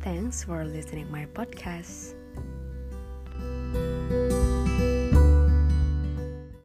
Thanks for listening my podcast.